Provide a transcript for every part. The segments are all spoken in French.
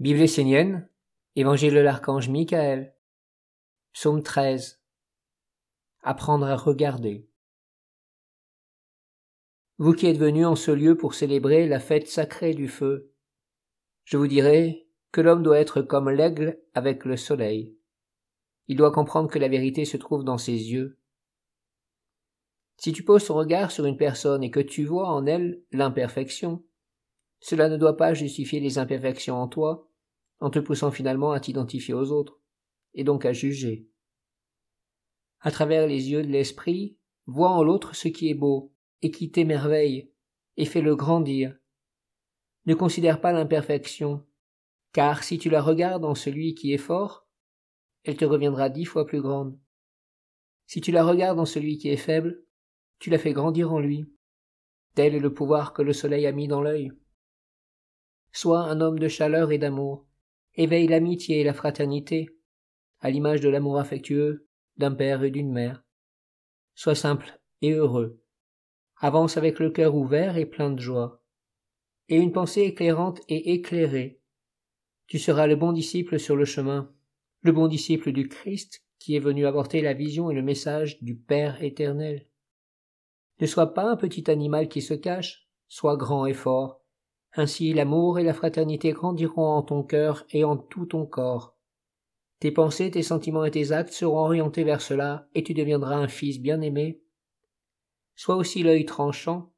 Bible essénienne, Évangile de l'archange Michael, Psaume 13. Apprendre à regarder. Vous qui êtes venus en ce lieu pour célébrer la fête sacrée du feu, je vous dirai que l'homme doit être comme l'aigle avec le soleil. Il doit comprendre que la vérité se trouve dans ses yeux. Si tu poses ton regard sur une personne et que tu vois en elle l'imperfection, cela ne doit pas justifier les imperfections en toi, en te poussant finalement à t'identifier aux autres, et donc à juger. À travers les yeux de l'esprit, vois en l'autre ce qui est beau, et qui t'émerveille, et fais-le grandir. Ne considère pas l'imperfection, car si tu la regardes en celui qui est fort, elle te reviendra dix fois plus grande. Si tu la regardes en celui qui est faible, tu la fais grandir en lui. Tel est le pouvoir que le soleil a mis dans l'œil. Sois un homme de chaleur et d'amour. Éveille l'amitié et la fraternité, à l'image de l'amour affectueux d'un père et d'une mère. Sois simple et heureux. Avance avec le cœur ouvert et plein de joie. Et une pensée éclairante et éclairée. Tu seras le bon disciple sur le chemin, le bon disciple du Christ qui est venu apporter la vision et le message du Père éternel. Ne sois pas un petit animal qui se cache, sois grand et fort. Ainsi l'amour et la fraternité grandiront en ton cœur et en tout ton corps. Tes pensées, tes sentiments et tes actes seront orientés vers cela, et tu deviendras un fils bien-aimé. Sois aussi l'œil tranchant.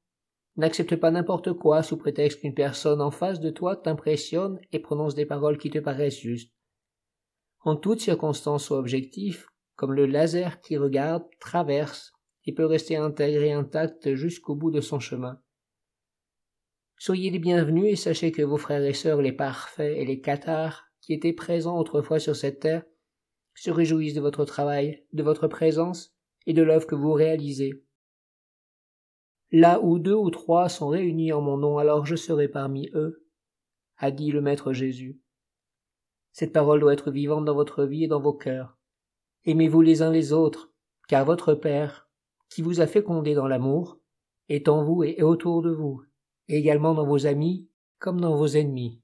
N'accepte pas n'importe quoi sous prétexte qu'une personne en face de toi t'impressionne et prononce des paroles qui te paraissent justes. En toutes circonstances sois objectif, comme le laser qui regarde, traverse, et peut rester intégré intact jusqu'au bout de son chemin. Soyez les bienvenus et sachez que vos frères et sœurs les parfaits et les cathares qui étaient présents autrefois sur cette terre se réjouissent de votre travail, de votre présence et de l'œuvre que vous réalisez. Là où deux ou trois sont réunis en mon nom, alors je serai parmi eux, a dit le Maître Jésus. Cette parole doit être vivante dans votre vie et dans vos cœurs. Aimez-vous les uns les autres, car votre Père, qui vous a fécondé dans l'amour, est en vous et autour de vous, également dans vos amis comme dans vos ennemis.